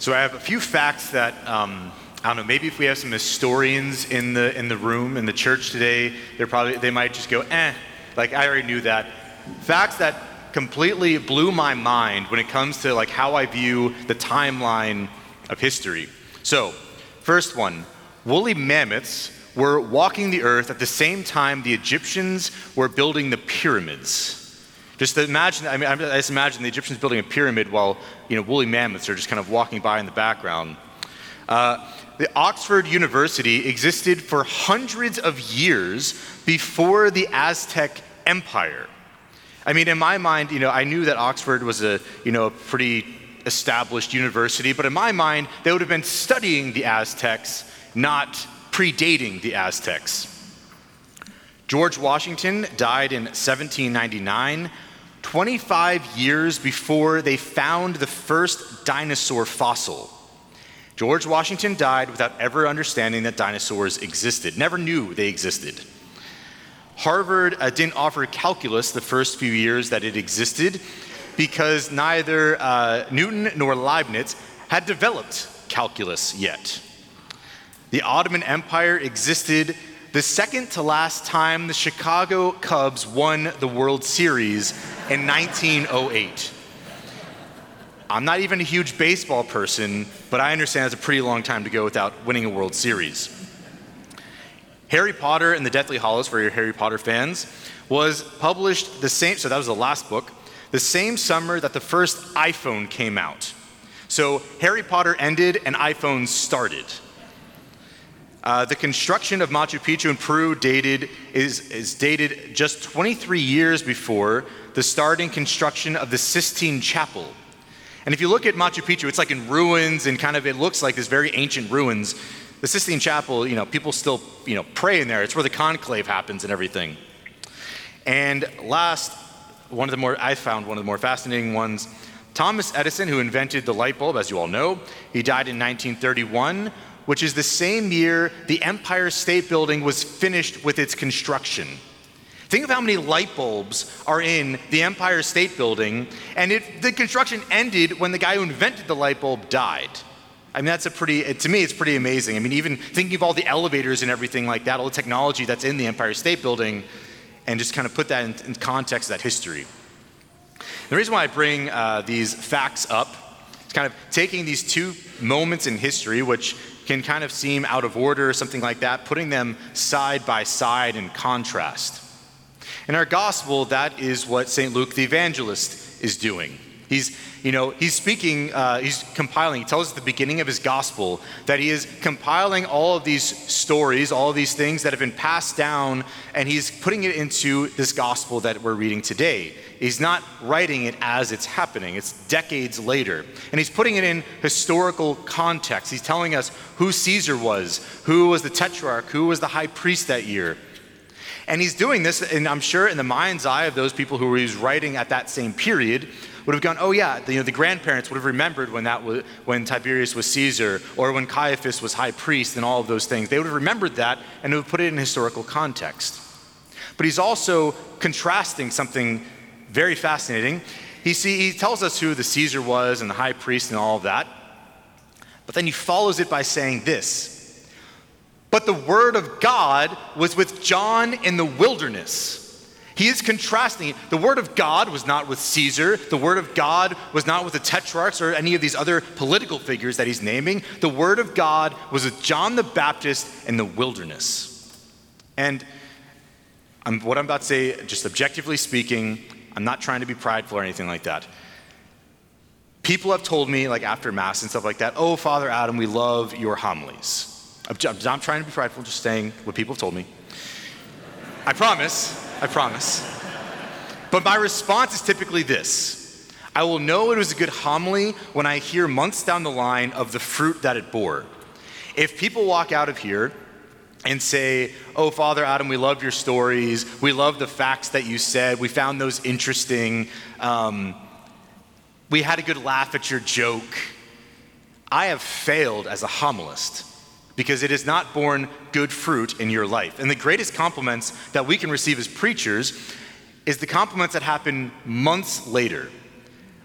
So I have a few facts that um, I don't know. Maybe if we have some historians in the in the room in the church today, they're probably they might just go, eh, like I already knew that. Facts that completely blew my mind when it comes to like how I view the timeline of history. So, first one, woolly mammoths were walking the earth at the same time the Egyptians were building the pyramids. Just imagine, I mean, I just imagine the Egyptians building a pyramid while, you know, woolly mammoths are just kind of walking by in the background. Uh, the Oxford University existed for hundreds of years before the Aztec Empire. I mean, in my mind, you know, I knew that Oxford was a, you know, a pretty established university, but in my mind, they would have been studying the Aztecs, not predating the Aztecs. George Washington died in 1799 25 years before they found the first dinosaur fossil. George Washington died without ever understanding that dinosaurs existed, never knew they existed. Harvard uh, didn't offer calculus the first few years that it existed because neither uh, Newton nor Leibniz had developed calculus yet. The Ottoman Empire existed the second to last time the Chicago Cubs won the World Series in 1908. I'm not even a huge baseball person, but I understand it's a pretty long time to go without winning a World Series. Harry Potter and the Deathly Hallows, for your Harry Potter fans, was published the same, so that was the last book, the same summer that the first iPhone came out. So Harry Potter ended and iPhone started. Uh, the construction of Machu Picchu in Peru dated, is, is dated just 23 years before the starting construction of the Sistine Chapel. And if you look at Machu Picchu, it's like in ruins and kind of it looks like this very ancient ruins. The Sistine Chapel, you know, people still, you know, pray in there. It's where the conclave happens and everything. And last, one of the more I found one of the more fascinating ones, Thomas Edison, who invented the light bulb, as you all know, he died in 1931 which is the same year the Empire State Building was finished with its construction. Think of how many light bulbs are in the Empire State Building, and if the construction ended when the guy who invented the light bulb died. I mean, that's a pretty, to me, it's pretty amazing. I mean, even thinking of all the elevators and everything like that, all the technology that's in the Empire State Building, and just kind of put that in, in context of that history. The reason why I bring uh, these facts up is kind of taking these two moments in history, which can kind of seem out of order or something like that, putting them side by side in contrast. In our gospel, that is what St. Luke the evangelist is doing. He's, you know, he's speaking, uh, he's compiling, he tells us at the beginning of his gospel that he is compiling all of these stories, all of these things that have been passed down, and he's putting it into this gospel that we're reading today. He's not writing it as it's happening, it's decades later. And he's putting it in historical context. He's telling us who Caesar was, who was the tetrarch, who was the high priest that year. And he's doing this, and I'm sure in the mind's eye of those people who he was writing at that same period, would have gone, oh yeah, the, you know, the grandparents would have remembered when that was, when Tiberius was Caesar or when Caiaphas was high priest and all of those things. They would have remembered that and would have put it in historical context. But he's also contrasting something very fascinating. He, see, he tells us who the Caesar was and the high priest and all of that. But then he follows it by saying this But the word of God was with John in the wilderness he is contrasting. The word of God was not with Caesar. The word of God was not with the tetrarchs or any of these other political figures that he's naming. The word of God was with John the Baptist in the wilderness. And I'm, what I'm about to say, just objectively speaking, I'm not trying to be prideful or anything like that. People have told me, like after Mass and stuff like that, oh, Father Adam, we love your homilies. I'm, I'm not trying to be prideful, just saying what people have told me. I promise. I promise. But my response is typically this I will know it was a good homily when I hear months down the line of the fruit that it bore. If people walk out of here and say, Oh, Father Adam, we love your stories. We love the facts that you said. We found those interesting. Um, we had a good laugh at your joke. I have failed as a homilist because it has not borne good fruit in your life. And the greatest compliments that we can receive as preachers is the compliments that happen months later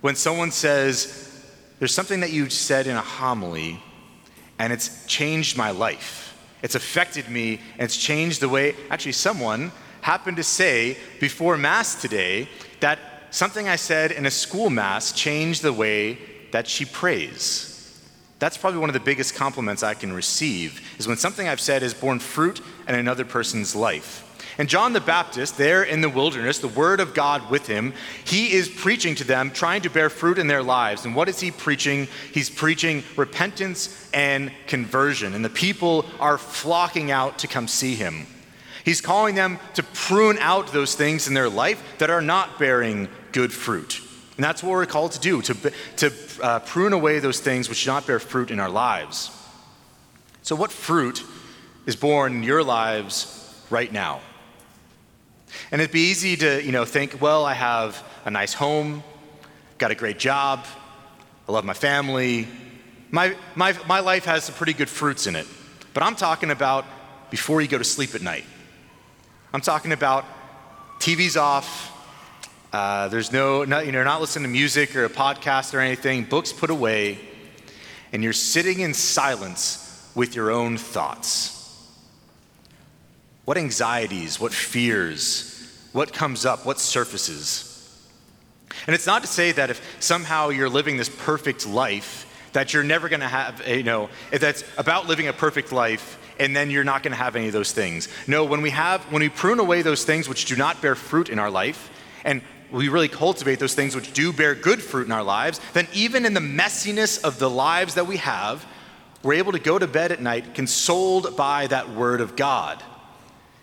when someone says, there's something that you said in a homily, and it's changed my life. It's affected me, and it's changed the way, actually, someone happened to say before Mass today that something I said in a school Mass changed the way that she prays. That's probably one of the biggest compliments I can receive, is when something I've said has borne fruit in another person's life. And John the Baptist, there in the wilderness, the word of God with him, he is preaching to them, trying to bear fruit in their lives. And what is he preaching? He's preaching repentance and conversion. And the people are flocking out to come see him. He's calling them to prune out those things in their life that are not bearing good fruit. And that's what we're called to do, to, to uh, prune away those things which do not bear fruit in our lives. So, what fruit is borne in your lives right now? And it'd be easy to, you know, think, well, I have a nice home, got a great job, I love my family. My, my, my life has some pretty good fruits in it. But I'm talking about before you go to sleep at night. I'm talking about TV's off, uh, there's no, not, you know, not listening to music or a podcast or anything, books put away, and you're sitting in silence with your own thoughts. What anxieties, what fears, what comes up, what surfaces? And it's not to say that if somehow you're living this perfect life, that you're never going to have, you know, that's about living a perfect life and then you're not going to have any of those things. No, when we have, when we prune away those things which do not bear fruit in our life, and we really cultivate those things which do bear good fruit in our lives, then even in the messiness of the lives that we have, we're able to go to bed at night consoled by that word of God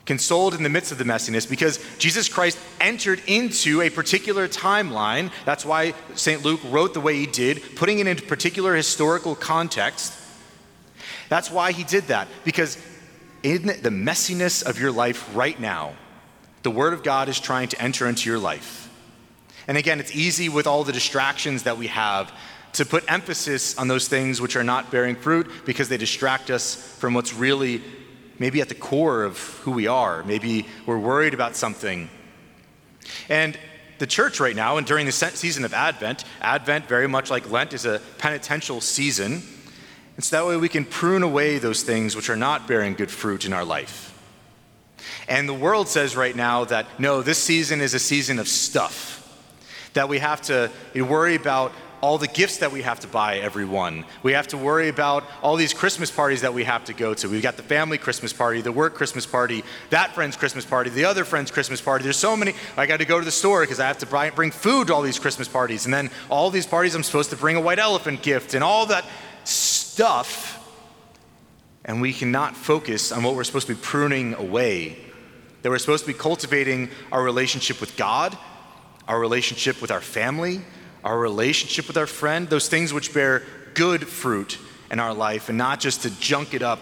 consoled in the midst of the messiness because Jesus Christ entered into a particular timeline. That's why St. Luke wrote the way he did, putting it into particular historical context. That's why he did that, because in the messiness of your life right now, the Word of God is trying to enter into your life. And again, it's easy with all the distractions that we have to put emphasis on those things which are not bearing fruit because they distract us from what's really maybe at the core of who we are. Maybe we're worried about something. And the church right now, and during the season of Advent, Advent, very much like Lent, is a penitential season. And so that way we can prune away those things which are not bearing good fruit in our life. And the world says right now that no, this season is a season of stuff. That we have to worry about all the gifts that we have to buy everyone. We have to worry about all these Christmas parties that we have to go to. We've got the family Christmas party, the work Christmas party, that friend's Christmas party, the other friend's Christmas party. There's so many. I got to go to the store because I have to buy, bring food to all these Christmas parties. And then all these parties, I'm supposed to bring a white elephant gift and all that stuff. And we cannot focus on what we're supposed to be pruning away. That we're supposed to be cultivating our relationship with God, our relationship with our family, our relationship with our friend, those things which bear good fruit in our life, and not just to junk it up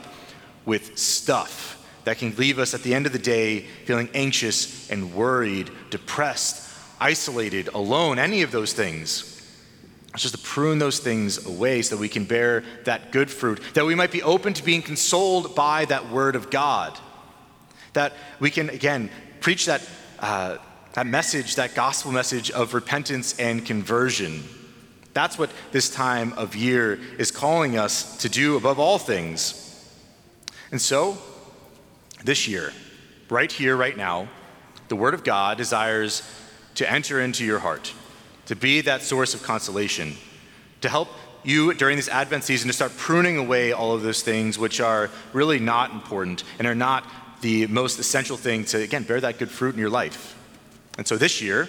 with stuff that can leave us at the end of the day feeling anxious and worried, depressed, isolated, alone, any of those things. It's just to prune those things away so that we can bear that good fruit, that we might be open to being consoled by that word of God. That we can, again, preach that uh, that message, that gospel message of repentance and conversion. That's what this time of year is calling us to do above all things. And so, this year, right here, right now, the Word of God desires to enter into your heart, to be that source of consolation, to help you during this Advent season to start pruning away all of those things which are really not important and are not the most essential thing to, again, bear that good fruit in your life. And so this year,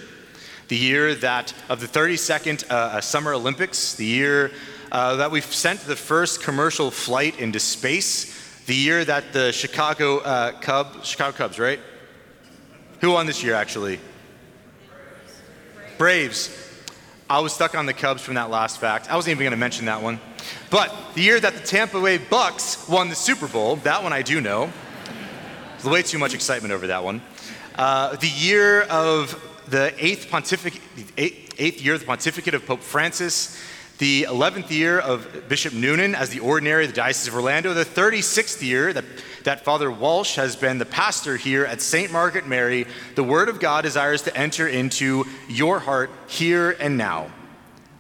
the year that of the 32nd uh, uh, Summer Olympics, the year uh, that we sent the first commercial flight into space, the year that the Chicago uh, Cubs, Chicago Cubs, right? Who won this year actually? Braves. I was stuck on the Cubs from that last fact. I wasn't even going to mention that one. But the year that the Tampa Bay Bucs won the Super Bowl, that one I do know. Way too much excitement over that one. Uh, the year of the eighth, pontific- eighth, eighth year of the pontificate of Pope Francis, the 11th year of Bishop Noonan as the ordinary of the Diocese of Orlando, the 36th year that, that Father Walsh has been the pastor here at St. Margaret Mary, the Word of God desires to enter into your heart here and now.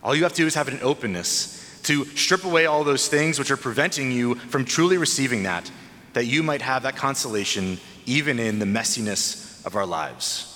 All you have to do is have an openness to strip away all those things which are preventing you from truly receiving that, that you might have that consolation even in the messiness of our lives.